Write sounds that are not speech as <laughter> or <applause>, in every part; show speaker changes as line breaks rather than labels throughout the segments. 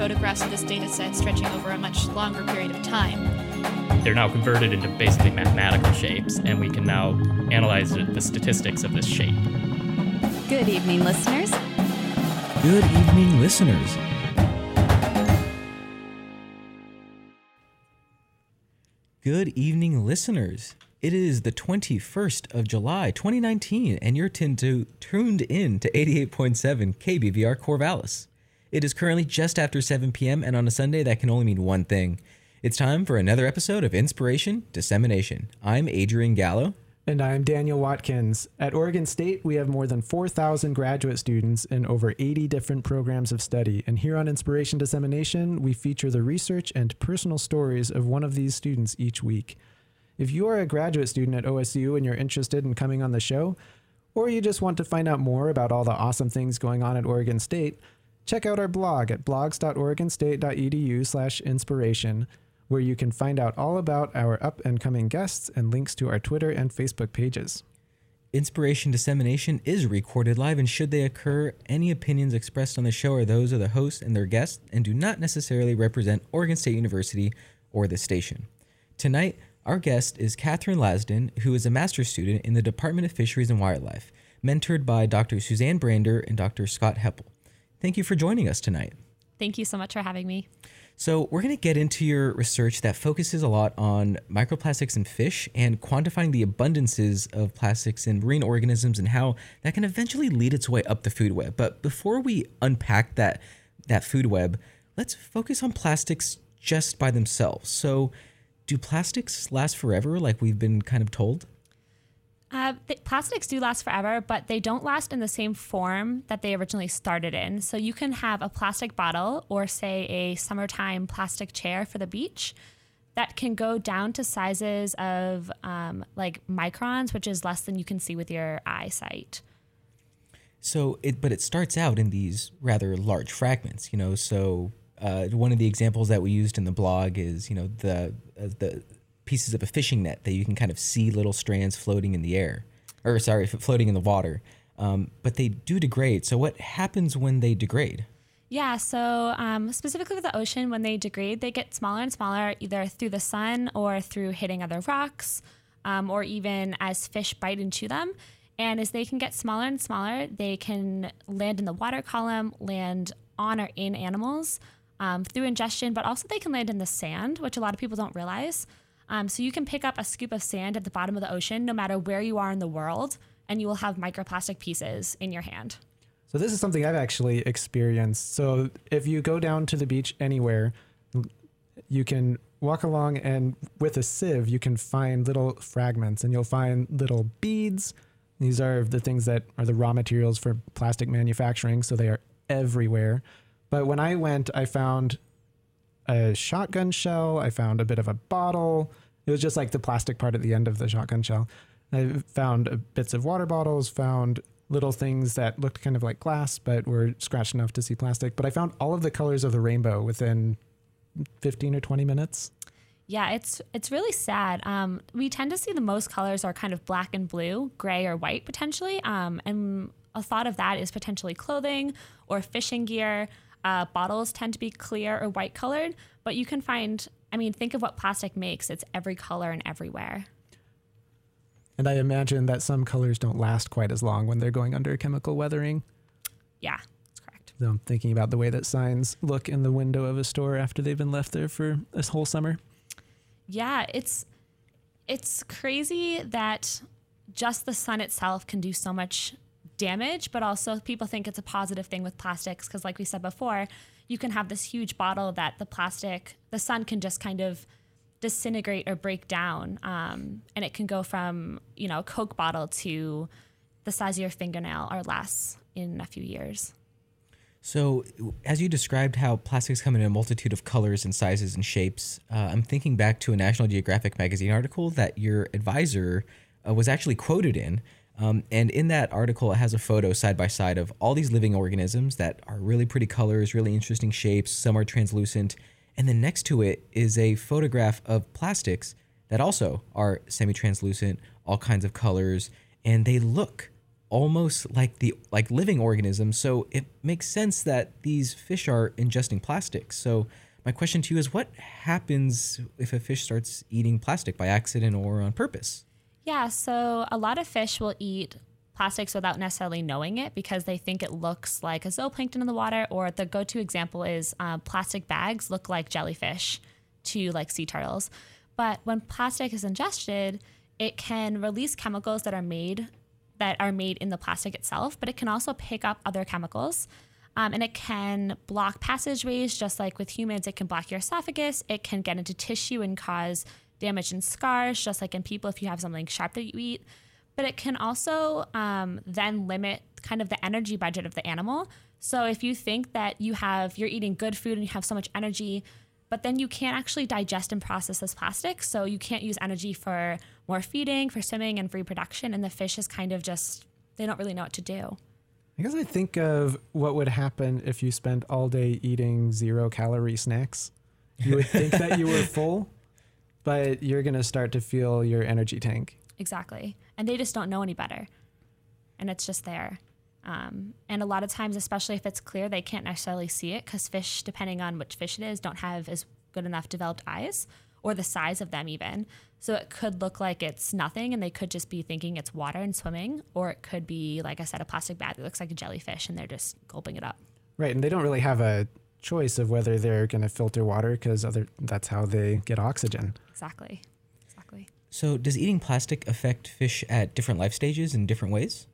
Photographs of this data set stretching over a much longer period of time.
They're now converted into basically mathematical shapes, and we can now analyze the the statistics of this shape.
Good evening, listeners.
Good evening, listeners. Good evening, listeners. It is the 21st of July, 2019, and you're tin- to, tuned in to 88.7 KBVR Corvallis. It is currently just after 7 p.m., and on a Sunday, that can only mean one thing. It's time for another episode of Inspiration Dissemination. I'm Adrian Gallo.
And I'm Daniel Watkins. At Oregon State, we have more than 4,000 graduate students in over 80 different programs of study. And here on Inspiration Dissemination, we feature the research and personal stories of one of these students each week. If you are a graduate student at OSU and you're interested in coming on the show, or you just want to find out more about all the awesome things going on at Oregon State, check out our blog at blogs.oregonstate.edu slash inspiration, where you can find out all about our up and coming guests and links to our Twitter and Facebook pages.
Inspiration Dissemination is recorded live, and should they occur, any opinions expressed on the show are those of the host and their guests and do not necessarily represent Oregon State University or the station. Tonight, our guest is Catherine Lasden, who is a master's student in the Department of Fisheries and Wildlife, mentored by Dr. Suzanne Brander and Dr. Scott Heppell. Thank you for joining us tonight.
Thank you so much for having me.
So, we're going to get into your research that focuses a lot on microplastics in fish and quantifying the abundances of plastics in marine organisms and how that can eventually lead its way up the food web. But before we unpack that that food web, let's focus on plastics just by themselves. So, do plastics last forever like we've been kind of told?
Uh, th- plastics do last forever, but they don't last in the same form that they originally started in. So you can have a plastic bottle or, say, a summertime plastic chair for the beach that can go down to sizes of um, like microns, which is less than you can see with your eyesight.
So it, but it starts out in these rather large fragments, you know. So uh, one of the examples that we used in the blog is, you know, the uh, the pieces of a fishing net that you can kind of see little strands floating in the air, or sorry, floating in the water. Um, but they do degrade. So what happens when they degrade?
Yeah, so um, specifically with the ocean, when they degrade, they get smaller and smaller, either through the sun or through hitting other rocks, um, or even as fish bite chew them. And as they can get smaller and smaller, they can land in the water column, land on or in animals um, through ingestion, but also they can land in the sand, which a lot of people don't realize. Um, so you can pick up a scoop of sand at the bottom of the ocean, no matter where you are in the world, and you will have microplastic pieces in your hand.
So this is something I've actually experienced. So if you go down to the beach anywhere, you can walk along and with a sieve you can find little fragments and you'll find little beads. These are the things that are the raw materials for plastic manufacturing, so they are everywhere. But when I went, I found a shotgun shell, I found a bit of a bottle. It was just like the plastic part at the end of the shotgun shell. I found uh, bits of water bottles, found little things that looked kind of like glass but were scratched enough to see plastic. But I found all of the colors of the rainbow within 15 or 20 minutes.
Yeah, it's it's really sad. Um, we tend to see the most colors are kind of black and blue, gray or white potentially. Um, and a thought of that is potentially clothing or fishing gear. Uh, bottles tend to be clear or white colored, but you can find. I mean, think of what plastic makes. It's every color and everywhere.
And I imagine that some colors don't last quite as long when they're going under chemical weathering.
Yeah, that's correct.
So I'm thinking about the way that signs look in the window of a store after they've been left there for this whole summer.
Yeah, it's it's crazy that just the sun itself can do so much damage, but also people think it's a positive thing with plastics because, like we said before, you can have this huge bottle that the plastic, the sun can just kind of disintegrate or break down, um, and it can go from you know a Coke bottle to the size of your fingernail or less in a few years.
So, as you described how plastics come in a multitude of colors and sizes and shapes, uh, I'm thinking back to a National Geographic magazine article that your advisor uh, was actually quoted in. Um, and in that article, it has a photo side by side of all these living organisms that are really pretty colors, really interesting shapes. Some are translucent. And then next to it is a photograph of plastics that also are semi translucent, all kinds of colors, and they look almost like the like living organisms so it makes sense that these fish are ingesting plastic so my question to you is what happens if a fish starts eating plastic by accident or on purpose
Yeah, so a lot of fish will eat plastics without necessarily knowing it because they think it looks like a zooplankton in the water, or the go to example is uh, plastic bags look like jellyfish to like sea turtles. But when plastic is ingested, it can release chemicals that are made that are made in the plastic itself, but it can also pick up other chemicals. Um, and it can block passageways, just like with humans, it can block your esophagus. It can get into tissue and cause damage and scars, just like in people if you have something sharp that you eat. But it can also um, then limit kind of the energy budget of the animal. So if you think that you have you're eating good food and you have so much energy, but then you can't actually digest and process this plastic, so you can't use energy for more feeding, for swimming, and for reproduction. And the fish is kind of just they don't really know what to do.
I guess I think of what would happen if you spent all day eating zero calorie snacks. You would think that you were <laughs> full, but you're going to start to feel your energy tank.
Exactly. And they just don't know any better. And it's just there. Um, and a lot of times, especially if it's clear, they can't necessarily see it because fish, depending on which fish it is, don't have as good enough developed eyes or the size of them, even. So it could look like it's nothing and they could just be thinking it's water and swimming, or it could be, like I said, a plastic bag that looks like a jellyfish and they're just gulping it up.
Right, and they don't really have a choice of whether they're going to filter water because other that's how they get oxygen.
Exactly. Exactly.
so does eating plastic affect fish at different life stages in different ways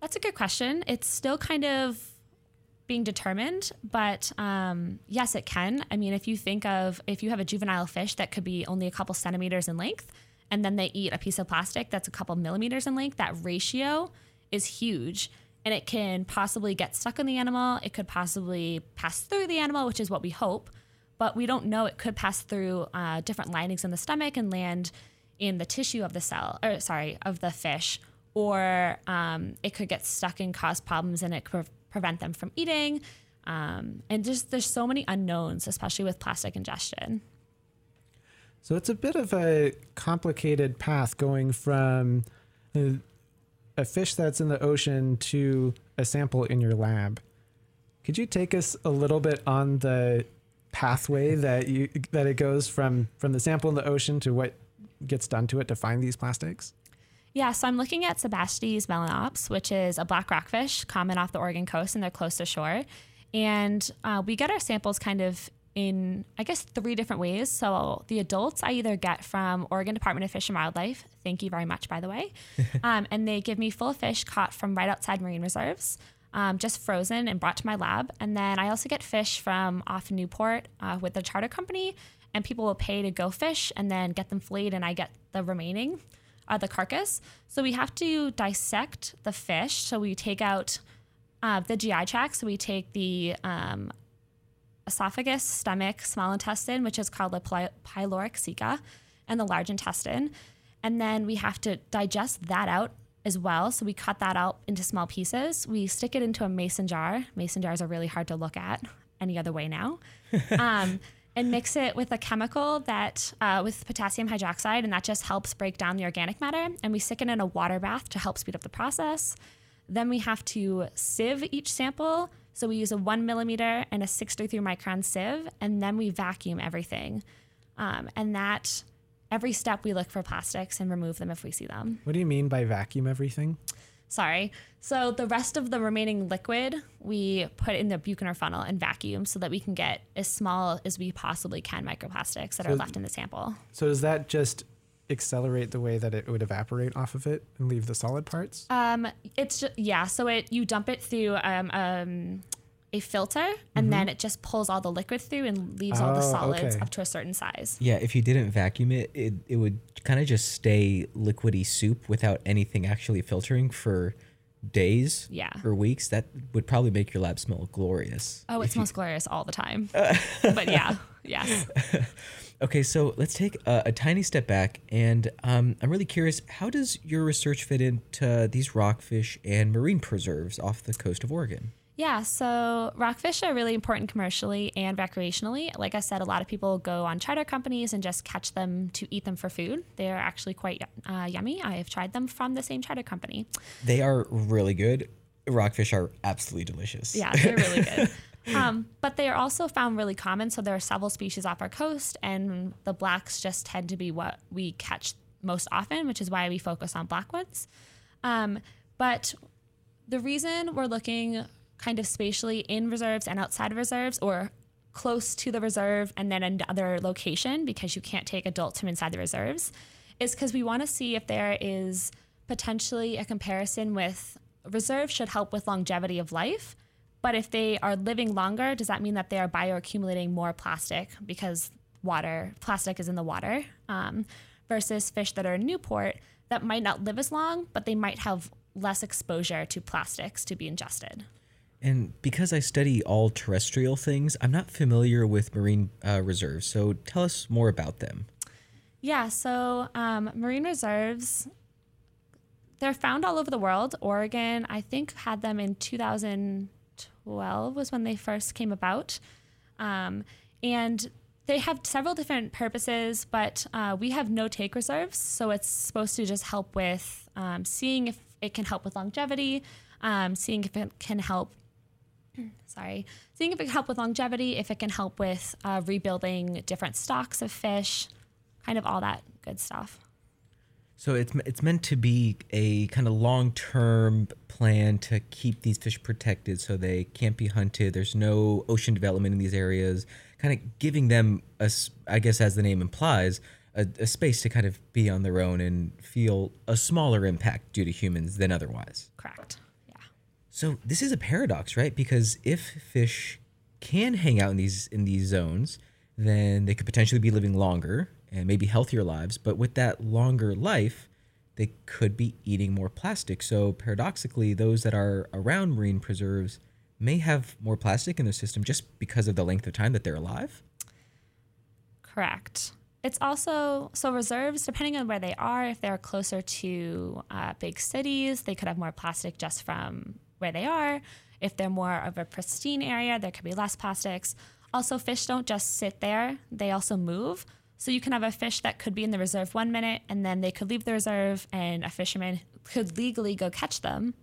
That's a good question. It's still kind of being determined, but um, yes, it can. I mean, if you think of if you have a juvenile fish that could be only a couple centimeters in length, and then they eat a piece of plastic that's a couple millimeters in length, that ratio is huge. And it can possibly get stuck in the animal. It could possibly pass through the animal, which is what we hope. But we don't know. It could pass through uh, different linings in the stomach and land in the tissue of the cell, or sorry, of the fish, or um, it could get stuck and cause problems, and it could pre- prevent them from eating. Um, and just there's so many unknowns, especially with plastic ingestion.
So it's a bit of a complicated path going from uh, a fish that's in the ocean to a sample in your lab. Could you take us a little bit on the pathway that you that it goes from from the sample in the ocean to what gets done to it to find these plastics?
Yeah, so I'm looking at Sebastes melanops, which is a black rockfish common off the Oregon coast, and they're close to shore. And uh, we get our samples kind of in, I guess, three different ways. So the adults I either get from Oregon Department of Fish and Wildlife. Thank you very much, by the way. <laughs> um, and they give me full fish caught from right outside marine reserves. Um, just frozen and brought to my lab. And then I also get fish from off Newport uh, with the charter company, and people will pay to go fish and then get them filleted, and I get the remaining uh, the carcass. So we have to dissect the fish. So we take out uh, the GI tract. So we take the um, esophagus, stomach, small intestine, which is called the pyloric ceca, and the large intestine. And then we have to digest that out as well. So we cut that out into small pieces. We stick it into a mason jar. Mason jars are really hard to look at any other way now. <laughs> um, and mix it with a chemical that uh, with potassium hydroxide, and that just helps break down the organic matter. And we stick it in a water bath to help speed up the process. Then we have to sieve each sample. So we use a one millimeter and a 63 micron sieve, and then we vacuum everything. Um, and that every step we look for plastics and remove them if we see them.
What do you mean by vacuum everything?
Sorry. So the rest of the remaining liquid we put in the Buchner funnel and vacuum so that we can get as small as we possibly can microplastics that are left in the sample.
So does that just accelerate the way that it would evaporate off of it and leave the solid parts?
Um, it's just, yeah. So it you dump it through um, um, a filter and then it just pulls all the liquid through and leaves all the
Oh,
solids
okay.
up to a certain size.
yeah if you didn't vacuum it it, it would kind of just stay liquidy soup without anything actually filtering for days
Yeah.
or weeks, that would probably make your lab smell glorious.
Oh, it smells glorious all the time. <laughs> but yeah, yes. <laughs>
Okay, so let's take a, a tiny step back, and um, I'm really curious. How does your research fit into these rockfish and marine preserves off the coast of Oregon?
Yeah, so rockfish are really important commercially and recreationally. Like I said, a lot of people go on charter companies and just catch them to eat them for food. They're actually quite uh, yummy. I have tried them from the same charter company.
They are really good. Rockfish are absolutely delicious.
Yeah, they're really good. <laughs> Um, but they are also found really common. So there are several species off our coast, and the blacks just tend to be what we catch most often, which is why we focus on black ones. Um, but the reason we're looking kind of spatially in reserves and outside of reserves, or close to the reserve and then another location, because you can't take adults from inside the reserves, is because we want to see if there is potentially a comparison with reserves should help with longevity of life. But if they are living longer, does that mean that they are bioaccumulating more plastic because water, plastic is in the water, um, versus fish that are in Newport that might not live as long, but they might have less exposure to plastics to be ingested?
And because I study all terrestrial things, I'm not familiar with marine uh, reserves. So tell us more about them.
Yeah, so um, marine reserves, they're found all over the world. Oregon, I think, had them in 2012 was when they first came about. Um, and they have several different purposes, but uh, we have no take reserves. So it's supposed to just help with um, seeing if it can help with longevity, um, seeing if it can help <clears throat> sorry, seeing if it can help with longevity, if it can help with uh, rebuilding different stocks of fish, kind of all that good stuff.
So it's it's meant to be a kind of long-term plan to keep these fish protected so they can't be hunted. There's no ocean development in these areas, kind of giving them a I guess as the name implies, a, a space to kind of be on their own and feel a smaller impact due to humans than otherwise.
Correct. Yeah.
So this is a paradox, right? Because if fish can hang out in these in these zones, then they could potentially be living longer and maybe healthier lives. But with that longer life, they could be eating more plastic. So paradoxically, those that are around marine preserves may have more plastic in their system just because of the length of time that they're alive.
Correct. It's also so reserves, depending on where they are, if they're closer to uh, big cities, they could have more plastic just from where they are. If they're more of a pristine area, there could be less plastics. Also, fish don't just sit there, they also move. So you can have a fish that could be in the reserve one minute and then they could leave the reserve, and a fisherman could legally go catch them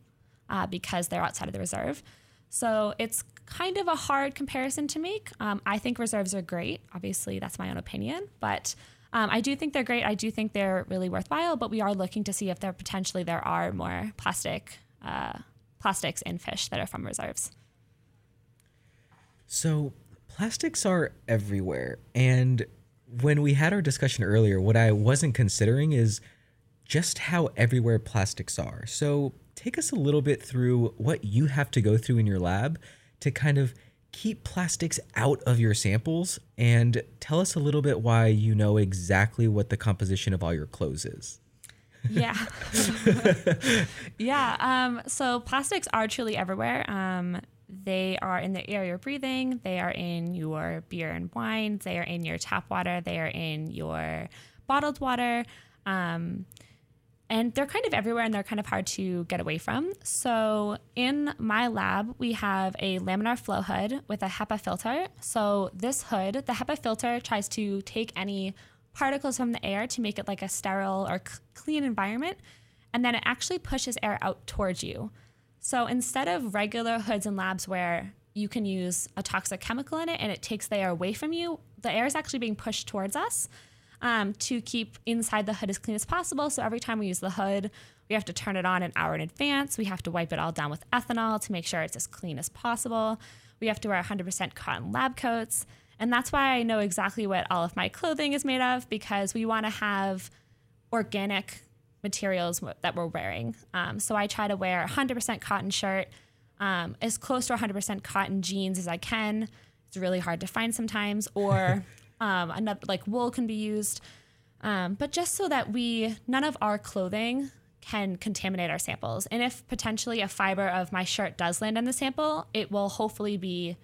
uh, because they're outside of the reserve. So it's kind of a hard comparison to make. Um, I think reserves are great. Obviously, that's my own opinion, but um, I do think they're great. I do think they're really worthwhile. But we are looking to see if there potentially there are more plastic uh, plastics in fish that are from reserves.
So plastics are everywhere. And when we had our discussion earlier, what I wasn't considering is just how everywhere plastics are. So take us a little bit through what you have to go through in your lab to kind of keep plastics out of your samples and tell us a little bit why you know exactly what the composition of all your clothes is.
Yeah. <laughs> <laughs> yeah. Um, so plastics are truly everywhere. Um, they are in the air you're breathing. They are in your beer and wine. They are in your tap water. They are in your bottled water. Um, and they're kind of everywhere and they're kind of hard to get away from. So, in my lab, we have a laminar flow hood with a HEPA filter. So, this hood, the HEPA filter, tries to take any particles from the air to make it like a sterile or c- clean environment. And then it actually pushes air out towards you. So, instead of regular hoods and labs where you can use a toxic chemical in it and it takes the air away from you, the air is actually being pushed towards us um, to keep inside the hood as clean as possible. So every time we use the hood, we have to turn it on an hour in advance. We have to wipe it all down with ethanol to make sure it's as clean as possible. We have to wear 100% cotton lab coats. And that's why I know exactly what all of my clothing is made of because we want to have organic materials that we're wearing. Um, so I try to wear 100% cotton shirt, um, as close to 100% cotton jeans as I can. It's really hard to find sometimes, or <laughs> um, another like wool can be used. Um, but just so that we none of our clothing can contaminate our samples. And if potentially a fiber of my shirt does land in the sample, it will hopefully be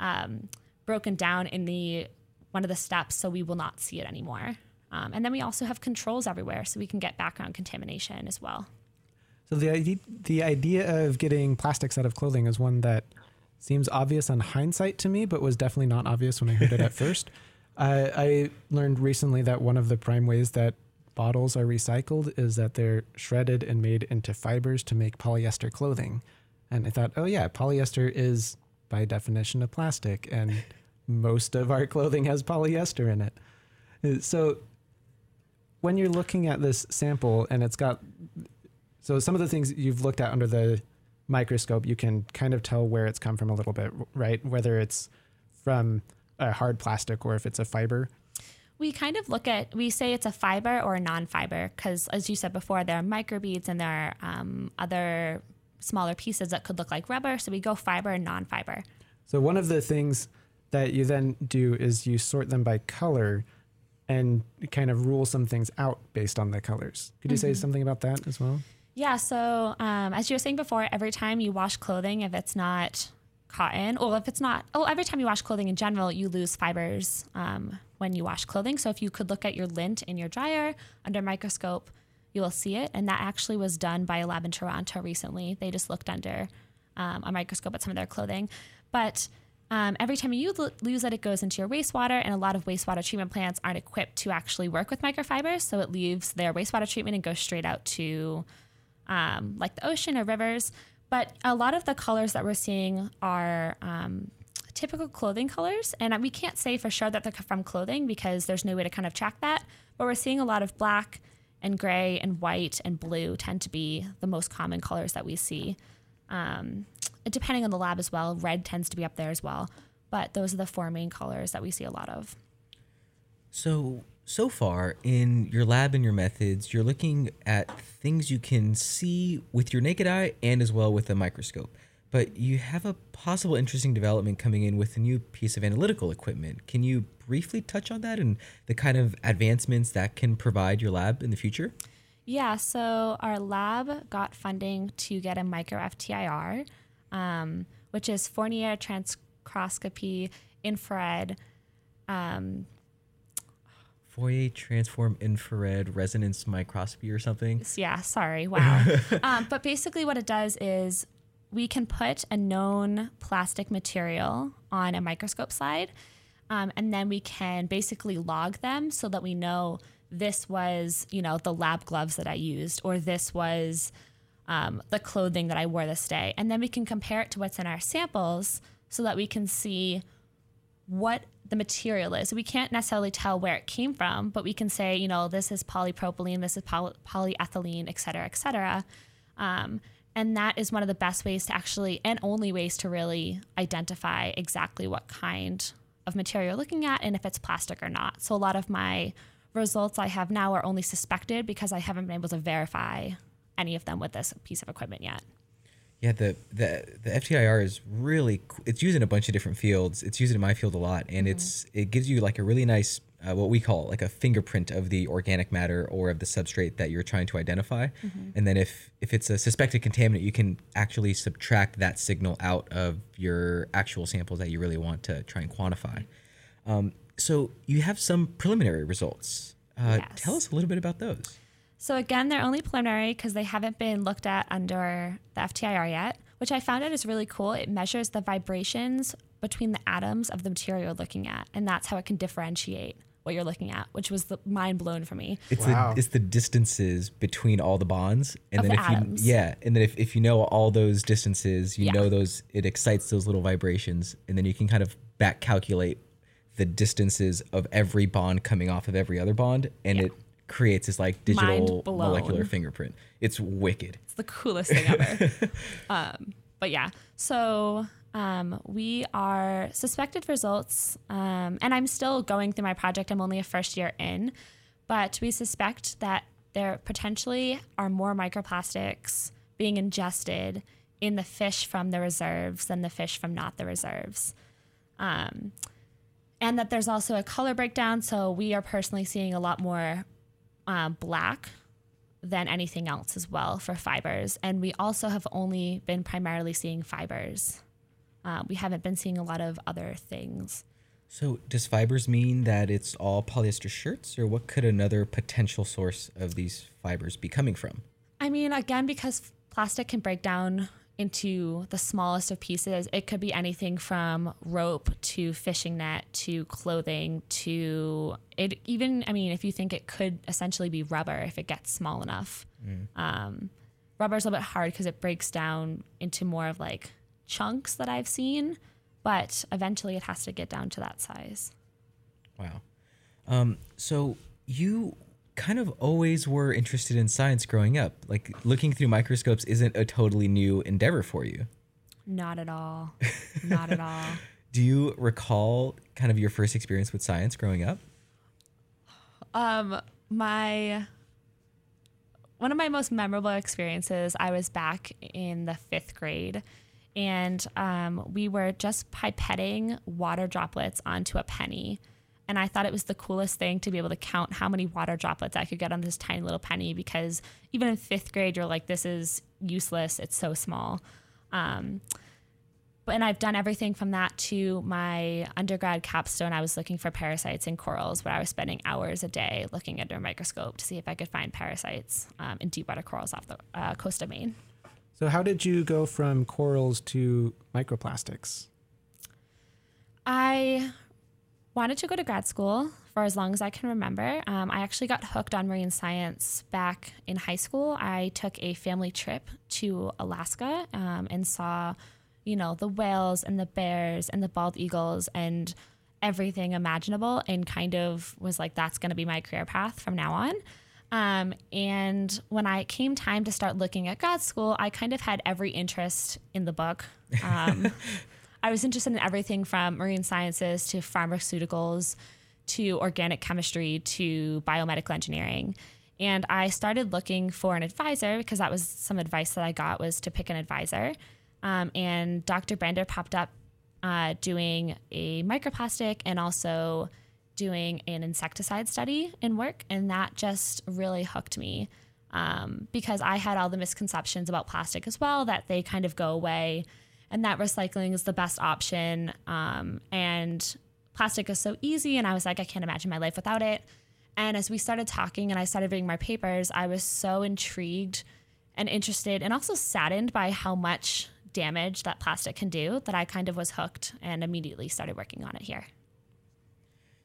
um, broken down in the one of the steps, so we will not see it anymore. Um, and then we also have controls everywhere, so we can get background contamination as well.
So the idea, the idea of getting plastics out of clothing is one that seems obvious on hindsight to me, but was definitely not obvious when I heard it at <laughs> first. Uh, I learned recently that one of the prime ways that bottles are recycled is that they're shredded and made into fibers to make polyester clothing. And I thought, oh yeah, polyester is by definition a plastic, and most of our clothing has polyester in it. Uh, So when you're looking at this sample and it's got so some of the things you've looked at under the microscope, you can kind of tell where it's come from a little bit, right? Whether it's from a hard plastic or if it's a fiber.
We kind of look at, we say it's a fiber or a non fiber, because as you said before, there are microbeads and there are um, other smaller pieces that could look like rubber. So we go fiber and non fiber.
So one of the things that you then do is you sort them by color and kind of rule some things out based on the colors. Could you say something about that as well?
Yeah. So, um, as you were saying before, every time you wash clothing, if it's not cotton, or if it's not, oh, every time you wash clothing in general, you lose fibers um, when you wash clothing. So, if you could look at your lint in your dryer under a microscope, you will see it. And that actually was done by a lab in Toronto recently. They just looked under um, a microscope at some of their clothing. But um, every time you lo- lose it, it goes into your wastewater, and a lot of wastewater treatment plants aren't equipped to actually work with microfibers. So it leaves their wastewater treatment and goes straight out to um, like the ocean or rivers. But a lot of the colors that we're seeing are um, typical clothing colors. And we can't say for sure that they're from clothing because there's no way to kind of track that. But we're seeing a lot of black and gray and white and blue tend to be the most common colors that we see. Um, depending on the lab as well, red tends to be up there as well. But those are the four main colors that we see a lot of.
So, so far in your lab and your methods, you're looking at things you can see with your naked eye and as well with a microscope. But you have a possible interesting development coming in with a new piece of analytical equipment. Can you briefly touch on that and the kind of advancements that can provide your lab in the future?
Yeah, so our lab got funding to get a micro FTIR, um, which is Fournier transcroscopy infrared. Um,
Fourier transform infrared resonance microscopy or something.
yeah, sorry, wow. <laughs> um, but basically, what it does is we can put a known plastic material on a microscope slide, um, and then we can basically log them so that we know this was, you know, the lab gloves that I used, or this was um, the clothing that I wore this day. And then we can compare it to what's in our samples so that we can see what the material is. We can't necessarily tell where it came from, but we can say, you know, this is polypropylene, this is poly- polyethylene, et cetera, et cetera. Um, and that is one of the best ways to actually, and only ways to really identify exactly what kind of material you're looking at and if it's plastic or not. So a lot of my results I have now are only suspected because I haven't been able to verify any of them with this piece of equipment yet.
Yeah, the, the the FTIR is really it's used in a bunch of different fields. It's used in my field a lot, and it's it gives you like a really nice uh, what we call like a fingerprint of the organic matter or of the substrate that you're trying to identify. And then if if it's a suspected contaminant, you can actually subtract that signal out of your actual samples that you really want to try and quantify. Um, so you have some preliminary results. Uh,
Yes.
Tell us a little bit about those.
So again, they're only preliminary because they haven't been looked at under the FTIR yet, which I found out is really cool. It measures the vibrations between the atoms of the material you're looking at, and that's how it can differentiate what you're looking at, which was the mind blown for me.
It's
Wow.
the it's the distances between all the bonds, and
Of
then
the
if
atoms.
you yeah, and then if, if you know all those distances, you
Yeah.
know those it excites those little vibrations, and then you can kind of back calculate the distances of every bond coming off of every other bond, and
Yeah.
it creates this like digital molecular fingerprint. It's wicked.
It's the coolest thing ever. <laughs> um, but yeah, so um, we are suspected results, um, and I'm still going through my project. I'm only a first year in, but we suspect that there potentially are more microplastics being ingested in the fish from the reserves than the fish from not the reserves. Um, and that there's also a color breakdown. So we are personally seeing a lot more uh, black than anything else as well for fibers. And we also have only been primarily seeing fibers. Uh, we haven't been seeing a lot of other things.
So, does fibers mean that it's all polyester shirts, or what could another potential source of these fibers be coming from?
I mean, again, because plastic can break down into the smallest of pieces, it could be anything from rope to fishing net to clothing to it. Even, I mean, if you think it could essentially be rubber if it gets small enough. Um, rubber is a little bit hard because it breaks down into more of like chunks that I've seen, but eventually it has to get down to that size.
Wow. Um, so you kind of always were interested in science growing up. Like looking through microscopes isn't a totally new endeavor for you.
Not at all. Not at all. <laughs>
Do you recall kind of your first experience with science growing up?
Um, my one of my most memorable experiences. I was back in the fifth grade, and um, we were just pipetting water droplets onto a penny. And I thought it was the coolest thing to be able to count how many water droplets I could get on this tiny little penny because even in fifth grade, you're like, this is useless. It's so small. Um, but and I've done everything from that to my undergrad capstone. I was looking for parasites in corals, where I was spending hours a day looking under a microscope to see if I could find parasites um, in deep water corals off the uh, coast of Maine.
So, how did you go from corals to microplastics?
I wanted to go to grad school for as long as I can remember. Um, I actually got hooked on marine science back in high school. I took a family trip to Alaska um, and saw, you know, the whales and the bears and the bald eagles and everything imaginable, and kind of was like, that's going to be my career path from now on. Um, and when I came time to start looking at grad school, I kind of had every interest in the book. <laughs> Um, I was interested in everything from marine sciences to pharmaceuticals to organic chemistry to biomedical engineering. And I started looking for an advisor because that was some advice that I got was to pick an advisor. Um, and Dr. Brander popped up uh, doing a microplastic and also doing an insecticide study in work. And that just really hooked me um, because I had all the misconceptions about plastic as well that they kind of go away and that recycling is the best option. Um, and plastic is so easy. And I was like, I can't imagine my life without it. And as we started talking and I started reading my papers, I was so intrigued and interested and also saddened by how much damage that plastic can do that I kind of was hooked and immediately started working on it here.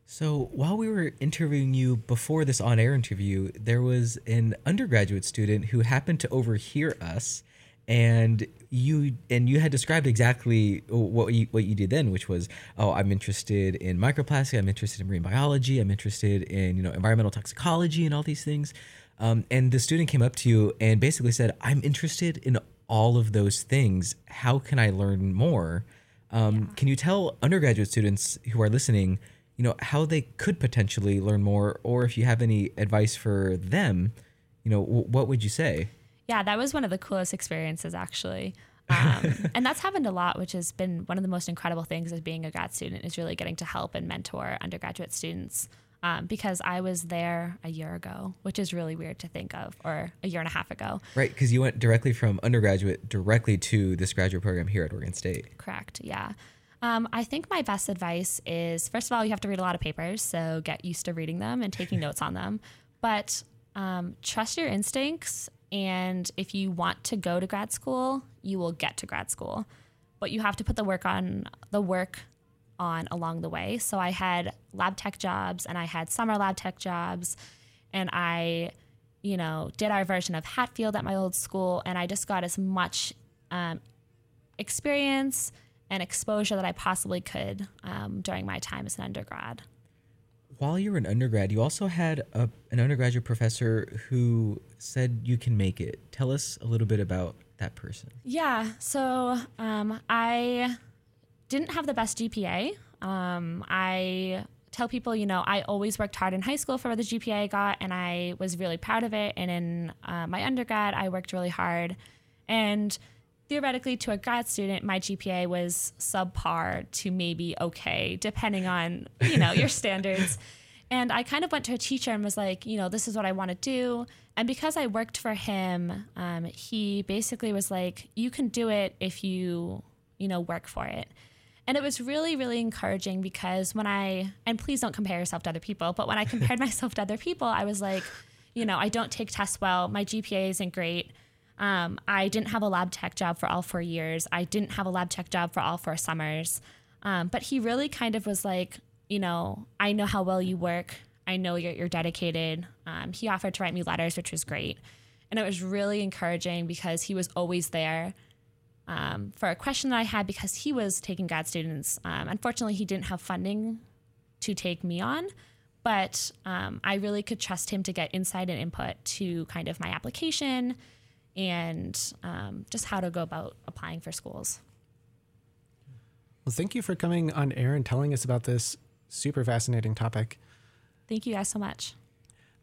So while we were interviewing you before this on-air interview, there was an undergraduate student who happened to overhear us, and you and you had described exactly what you what you did then, which was, oh, I'm interested in microplastic, I'm interested in marine biology, I'm interested in you know environmental toxicology and all these things. Um, and the student came up to you and basically said, I'm interested in all of those things. How can I learn more? Um, Can you tell undergraduate students who are listening? you know how they could potentially learn more or if you have any advice for them you know w- what would you say
Yeah, that was one of the coolest experiences actually. Um, <laughs> and that's happened a lot, which has been one of the most incredible things as being a grad student is really getting to help and mentor undergraduate students. Um, because I was there a year ago, which is really weird to think of, or a year and a half ago.
right because you went directly from undergraduate directly to this graduate program here at oregon state
Correct. Yeah. Um, I think my best advice is first of all, you have to read a lot of papers, so get used to reading them and taking <laughs> notes on them. But um, trust your instincts. And if you want to go to grad school, you will get to grad school. But you have to put the work on the work on along the way. So I had lab tech jobs and I had summer lab tech jobs and I, you know, did our version of Hatfield at my old school and I just got as much um, experience and exposure that I possibly could um, during my time as an undergrad.
While you were an undergrad you also had a, an undergraduate professor who said you can make it tell us a little bit about that person
Yeah, so um, I didn't have the best GPA. Um, I tell people, you know, I always worked hard in high school for the GPA I got, and I was really proud of it. And in uh, my undergrad, I worked really hard. And theoretically, to a grad student, my GPA was subpar to maybe okay, depending on, you know, your <laughs> standards. And I kind of went to a teacher and was like, you know, this is what I want to do. And because I worked for him, um, he basically was like, you can do it if you, you know, work for it. And it was really, really encouraging because when I, and please don't compare yourself to other people, but when I compared <laughs> myself to other people, I was like, you know, I don't take tests well. My GPA isn't great. Um, I didn't have a lab tech job for all four years. I didn't have a lab tech job for all four summers. Um, but he really kind of was like, you know, I know how well you work. I know you're, you're dedicated. Um, he offered to write me letters, which was great. And it was really encouraging because he was always there um, for a question that I had because he was taking grad students. Um, unfortunately, he didn't have funding to take me on, but um, I really could trust him to get insight and input to kind of my application and um, just how to go about applying for schools.
Well, thank you for coming on air and telling us about this super fascinating topic.
Thank you guys so much.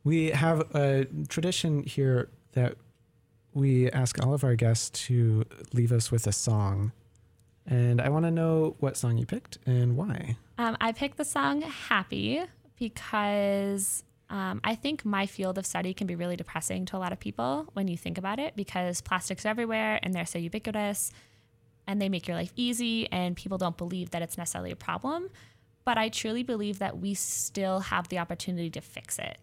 We have a tradition here that we ask all of our guests to leave us with a song. And I want to know what song you picked and why.
Um, I picked the song Happy because um, I think my field of study can be really depressing to a lot of people when you think about it because plastics are everywhere and they're so ubiquitous and they make your life easy and people don't believe that it's necessarily a problem. But I truly believe that we still have the opportunity to fix it.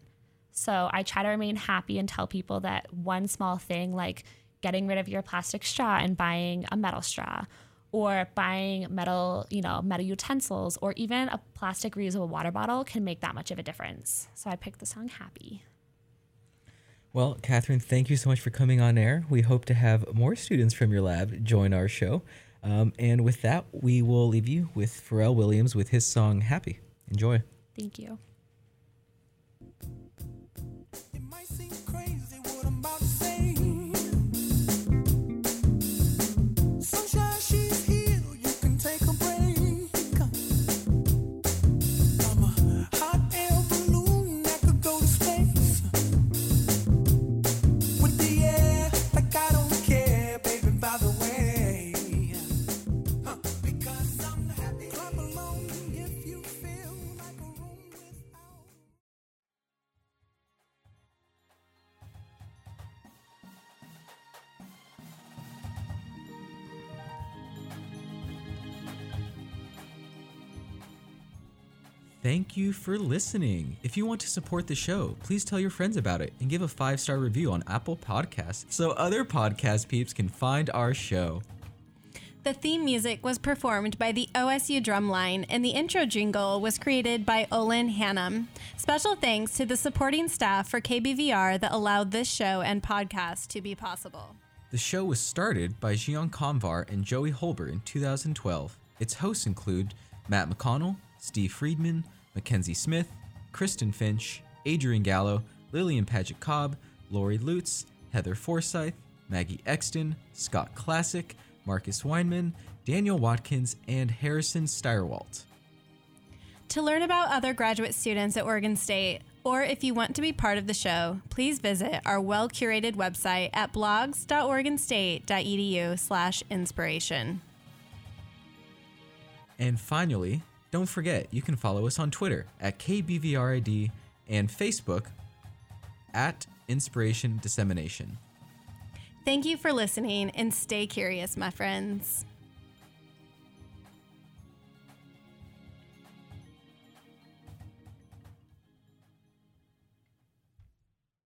So I try to remain happy and tell people that one small thing like getting rid of your plastic straw and buying a metal straw or buying metal, you know, metal utensils or even a plastic reusable water bottle can make that much of a difference. So I picked the song Happy.
Well, Catherine, thank you so much for coming on air. We hope to have more students from your lab join our show. Um, and with that, we will leave you with Pharrell Williams with his song Happy. Enjoy.
Thank you.
Thank you for listening. If you want to support the show, please tell your friends about it and give a five star review on Apple Podcasts so other podcast peeps can find our show.
The theme music was performed by the OSU Drumline, and the intro jingle was created by Olin Hannum. Special thanks to the supporting staff for KBVR that allowed this show and podcast to be possible.
The show was started by Zhian Kamvar and Joey Hulbert in 2012. Its hosts include Matt McConnell, Steve Friedman, Mackenzie Smith, Kristen Finch, Adrian Gallo, Lillian Paget Cobb, Lori Lutz, Heather Forsyth, Maggie Exton, Scott Classic, Marcus Weinman, Daniel Watkins, and Harrison Steyerwalt.
To learn about other graduate students at Oregon State, or if you want to be part of the show, please visit our well-curated website at blogs.oregonstate.edu slash inspiration.
And finally, don't forget you can follow us on Twitter at KBVRID and Facebook at Inspiration Dissemination.
Thank you for listening and stay curious, my friends.